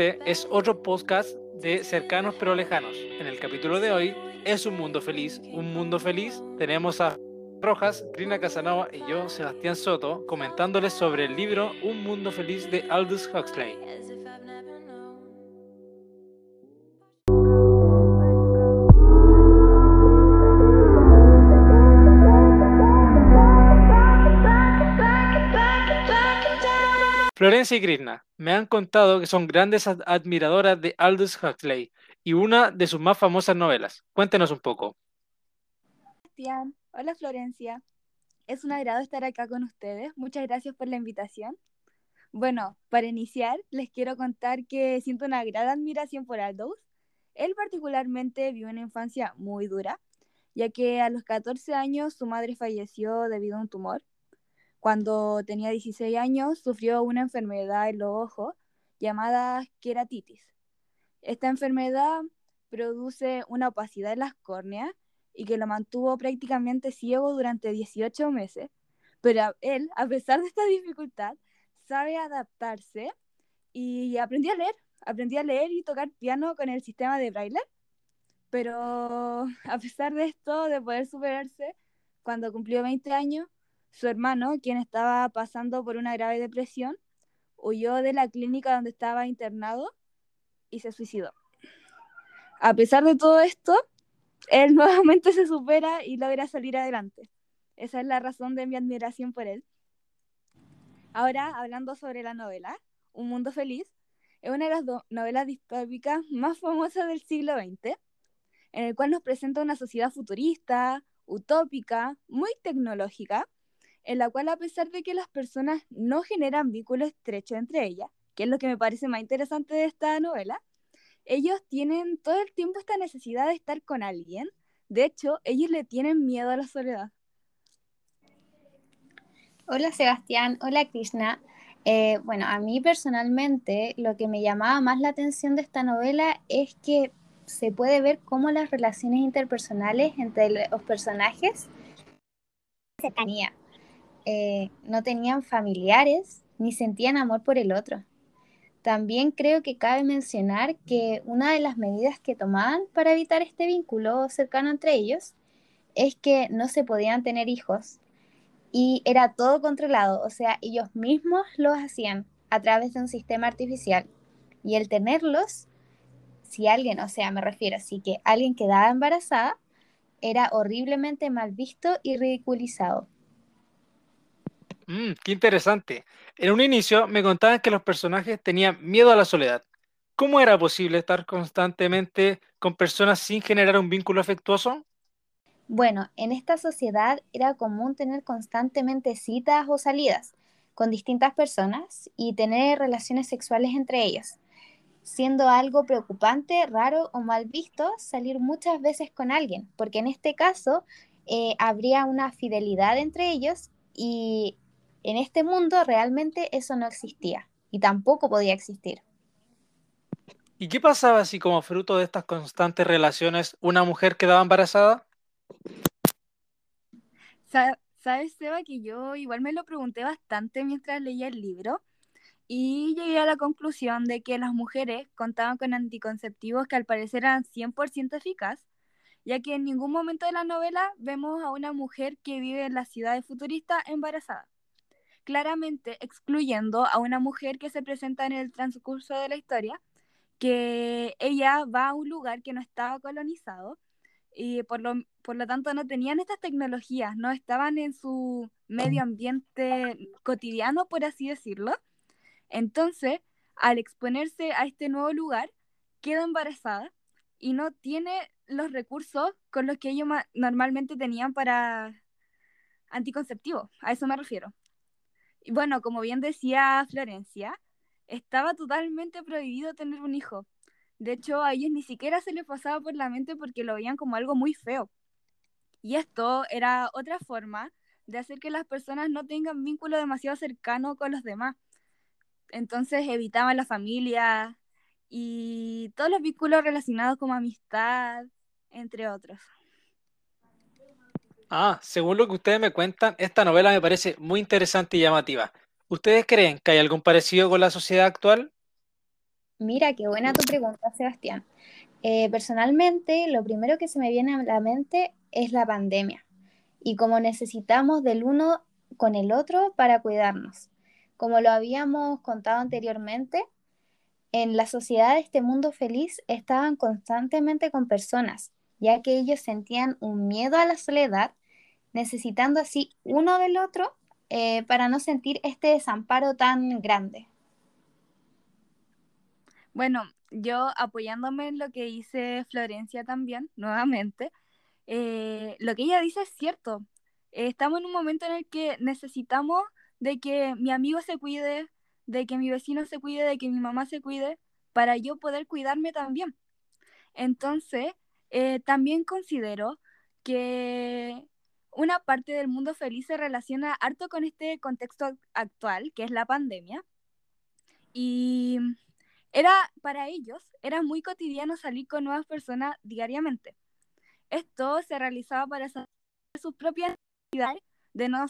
Este es otro podcast de Cercanos pero Lejanos. En el capítulo de hoy es un mundo feliz. Un mundo feliz. Tenemos a Rojas, Crina Casanova y yo, Sebastián Soto, comentándoles sobre el libro Un mundo feliz de Aldous Huxley. Florencia y Krishna me han contado que son grandes admiradoras de Aldous Huxley y una de sus más famosas novelas. Cuéntenos un poco. Hola Florencia. Es un agrado estar acá con ustedes. Muchas gracias por la invitación. Bueno, para iniciar, les quiero contar que siento una gran admiración por Aldous. Él particularmente vivió una infancia muy dura, ya que a los 14 años su madre falleció debido a un tumor cuando tenía 16 años, sufrió una enfermedad en los ojos llamada queratitis. Esta enfermedad produce una opacidad en las córneas y que lo mantuvo prácticamente ciego durante 18 meses. Pero él, a pesar de esta dificultad, sabe adaptarse y aprendió a leer. Aprendió a leer y tocar piano con el sistema de Braille. Pero a pesar de esto, de poder superarse, cuando cumplió 20 años, su hermano, quien estaba pasando por una grave depresión, huyó de la clínica donde estaba internado y se suicidó. A pesar de todo esto, él nuevamente se supera y logra salir adelante. Esa es la razón de mi admiración por él. Ahora, hablando sobre la novela, Un Mundo Feliz, es una de las novelas distópicas más famosas del siglo XX, en el cual nos presenta una sociedad futurista, utópica, muy tecnológica, en la cual a pesar de que las personas no generan vínculos estrechos entre ellas, que es lo que me parece más interesante de esta novela, ellos tienen todo el tiempo esta necesidad de estar con alguien. De hecho, ellos le tienen miedo a la soledad. Hola Sebastián, hola Krishna. Eh, bueno, a mí personalmente lo que me llamaba más la atención de esta novela es que se puede ver cómo las relaciones interpersonales entre los personajes cercanía. Eh, no tenían familiares ni sentían amor por el otro. También creo que cabe mencionar que una de las medidas que tomaban para evitar este vínculo cercano entre ellos es que no se podían tener hijos y era todo controlado, o sea, ellos mismos los hacían a través de un sistema artificial y el tenerlos, si alguien, o sea, me refiero, así que alguien quedaba embarazada, era horriblemente mal visto y ridiculizado. Mm, qué interesante. En un inicio me contaban que los personajes tenían miedo a la soledad. ¿Cómo era posible estar constantemente con personas sin generar un vínculo afectuoso? Bueno, en esta sociedad era común tener constantemente citas o salidas con distintas personas y tener relaciones sexuales entre ellas, siendo algo preocupante, raro o mal visto salir muchas veces con alguien, porque en este caso eh, habría una fidelidad entre ellos y en este mundo realmente eso no existía y tampoco podía existir. ¿Y qué pasaba si como fruto de estas constantes relaciones una mujer quedaba embarazada? ¿Sabes, Seba, que yo igual me lo pregunté bastante mientras leía el libro y llegué a la conclusión de que las mujeres contaban con anticonceptivos que al parecer eran 100% eficaz, ya que en ningún momento de la novela vemos a una mujer que vive en la ciudad futurista embarazada claramente excluyendo a una mujer que se presenta en el transcurso de la historia, que ella va a un lugar que no estaba colonizado y por lo, por lo tanto no tenían estas tecnologías, no estaban en su medio ambiente cotidiano, por así decirlo. Entonces, al exponerse a este nuevo lugar, queda embarazada y no tiene los recursos con los que ellos normalmente tenían para anticonceptivos, a eso me refiero. Bueno, como bien decía Florencia, estaba totalmente prohibido tener un hijo. De hecho, a ellos ni siquiera se les pasaba por la mente porque lo veían como algo muy feo. Y esto era otra forma de hacer que las personas no tengan vínculo demasiado cercano con los demás. Entonces evitaban la familia y todos los vínculos relacionados como amistad, entre otros. Ah, según lo que ustedes me cuentan, esta novela me parece muy interesante y llamativa. ¿Ustedes creen que hay algún parecido con la sociedad actual? Mira, qué buena tu pregunta, Sebastián. Eh, personalmente, lo primero que se me viene a la mente es la pandemia y cómo necesitamos del uno con el otro para cuidarnos. Como lo habíamos contado anteriormente, en la sociedad de este mundo feliz estaban constantemente con personas, ya que ellos sentían un miedo a la soledad, necesitando así uno del otro eh, para no sentir este desamparo tan grande. Bueno, yo apoyándome en lo que dice Florencia también, nuevamente, eh, lo que ella dice es cierto. estamos en un momento en el que necesitamos de que mi amigo se cuide, de que mi vecino se cuide, de que mi mamá se cuide, para yo poder cuidarme también. Entonces, eh, también considero que una parte del mundo feliz se relaciona harto con este contexto actual, que es la pandemia. Y era para ellos, era muy cotidiano salir con nuevas personas diariamente. Esto se realizaba para sus propias necesidades de no...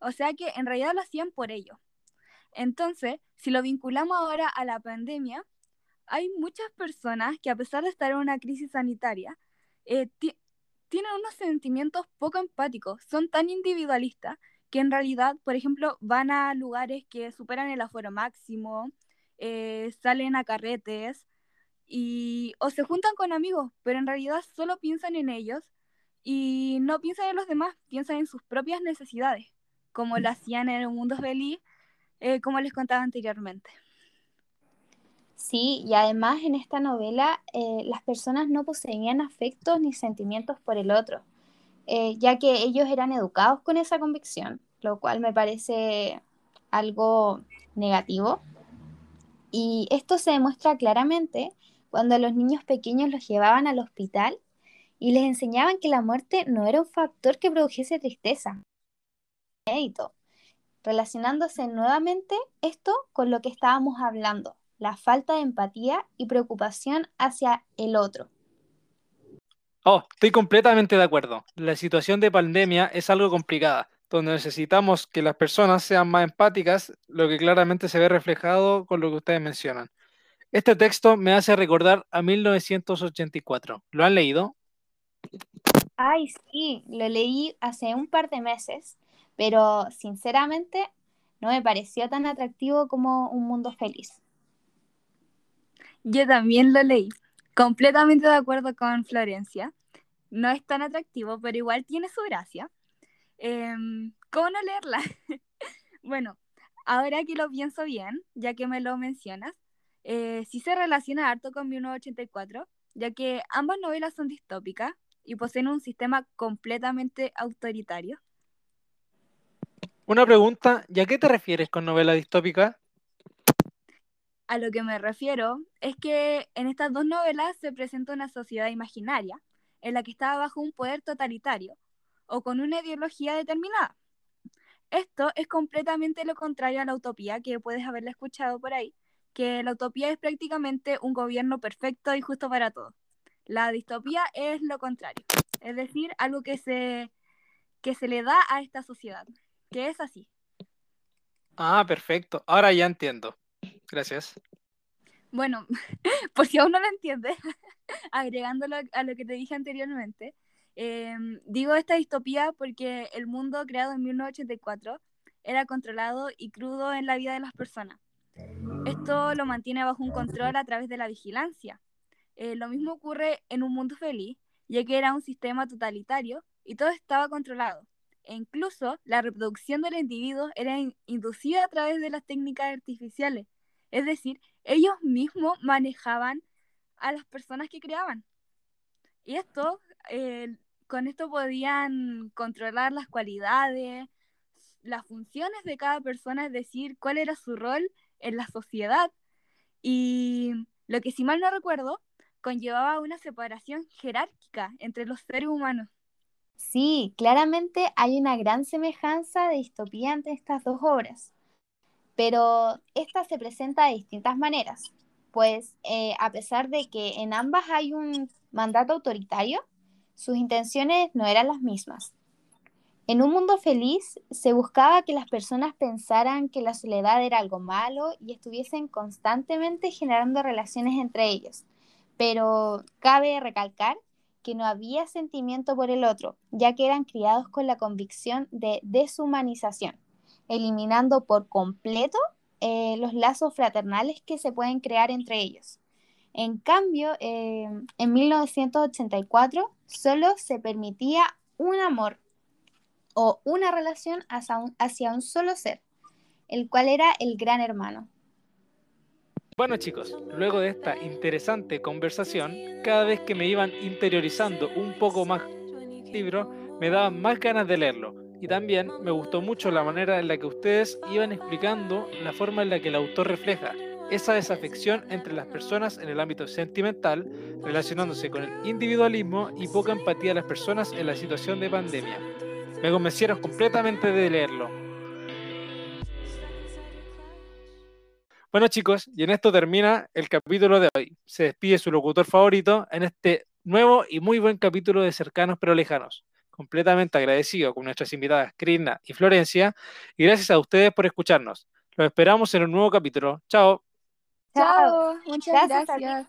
O sea que en realidad lo hacían por ello. Entonces, si lo vinculamos ahora a la pandemia, hay muchas personas que a pesar de estar en una crisis sanitaria, eh, tienen unos sentimientos poco empáticos, son tan individualistas que en realidad, por ejemplo, van a lugares que superan el aforo máximo, eh, salen a carretes y o se juntan con amigos, pero en realidad solo piensan en ellos y no piensan en los demás, piensan en sus propias necesidades, como lo hacían en el mundo feliz, eh, como les contaba anteriormente. Sí, y además en esta novela eh, las personas no poseían afectos ni sentimientos por el otro, ya que ellos eran educados con esa convicción, lo cual me parece algo negativo y esto se demuestra claramente cuando los niños pequeños los llevaban al hospital y les enseñaban que la muerte no era un factor que produjese tristeza. Relacionándose nuevamente esto con lo que estábamos hablando, la falta de empatía y preocupación hacia el otro. Oh, estoy completamente de acuerdo. La situación de pandemia es algo complicada donde necesitamos que las personas sean más empáticas, lo que claramente se ve reflejado con lo que ustedes mencionan. Este texto me hace recordar a 1984. ¿Lo han leído? Ay, sí, lo leí hace un par de meses, pero sinceramente no me pareció tan atractivo como Un Mundo Feliz. Yo también lo leí, completamente de acuerdo con Florencia. No es tan atractivo, pero igual tiene su gracia. Em, ¿Cómo no leerla? bueno, ahora que lo pienso bien, ya que me lo mencionas, eh, sí se relaciona harto con 1984, ya que ambas novelas son distópicas y poseen un sistema completamente autoritario. Una pregunta, ¿y a qué te refieres con novela distópica? A lo que me refiero es que en estas dos novelas se presenta una sociedad imaginaria en la que estaba bajo un poder totalitario o con una ideología determinada. Esto es completamente lo contrario a la utopía, que puedes haberla escuchado por ahí, que la utopía es prácticamente un gobierno perfecto y justo para todos. La distopía es lo contrario, es decir, algo que se, que se le da a esta sociedad, que es así. Ah, perfecto. Ahora ya entiendo. Gracias. Bueno, por si aún no lo entiendes, agregándolo a lo que te dije anteriormente, Em, digo esta distopía porque el mundo creado en 1984 era controlado y crudo en la vida de las personas. Esto lo mantiene bajo un control a través de la vigilancia. Eh, lo mismo ocurre en un mundo feliz, ya que era un sistema totalitario y todo estaba controlado. E incluso la reproducción del individuo era inducida a través de las técnicas artificiales. Es decir, ellos mismos manejaban a las personas que creaban. Y esto eh, con esto podían controlar las cualidades, las funciones de cada persona, es decir, cuál era su rol en la sociedad. Y lo que si mal no recuerdo, conllevaba una separación jerárquica entre los seres humanos. Sí, claramente hay una gran semejanza de distopía entre estas dos obras, pero esta se presenta de distintas maneras, pues eh, a pesar de que en ambas hay un mandato autoritario, sus intenciones no eran las mismas. En un mundo feliz se buscaba que las personas pensaran que la soledad era algo malo y estuviesen constantemente generando relaciones entre ellos. Pero cabe recalcar que no había sentimiento por el otro, ya que eran criados con la convicción de deshumanización, eliminando por completo eh, los lazos fraternales que se pueden crear entre ellos. En cambio, eh, en 1984 solo se permitía un amor o una relación hacia un, hacia un solo ser, el cual era el gran hermano. Bueno chicos, luego de esta interesante conversación, cada vez que me iban interiorizando un poco más el libro, me daban más ganas de leerlo. Y también me gustó mucho la manera en la que ustedes iban explicando la forma en la que el autor refleja esa desafección entre las personas en el ámbito sentimental, relacionándose con el individualismo y poca empatía de las personas en la situación de pandemia. Me convencieron completamente de leerlo. Bueno chicos, y en esto termina el capítulo de hoy. Se despide su locutor favorito en este nuevo y muy buen capítulo de Cercanos pero Lejanos. Completamente agradecido con nuestras invitadas Krina y Florencia y gracias a ustedes por escucharnos. Los esperamos en un nuevo capítulo. Chao. Chao, muchas gracias.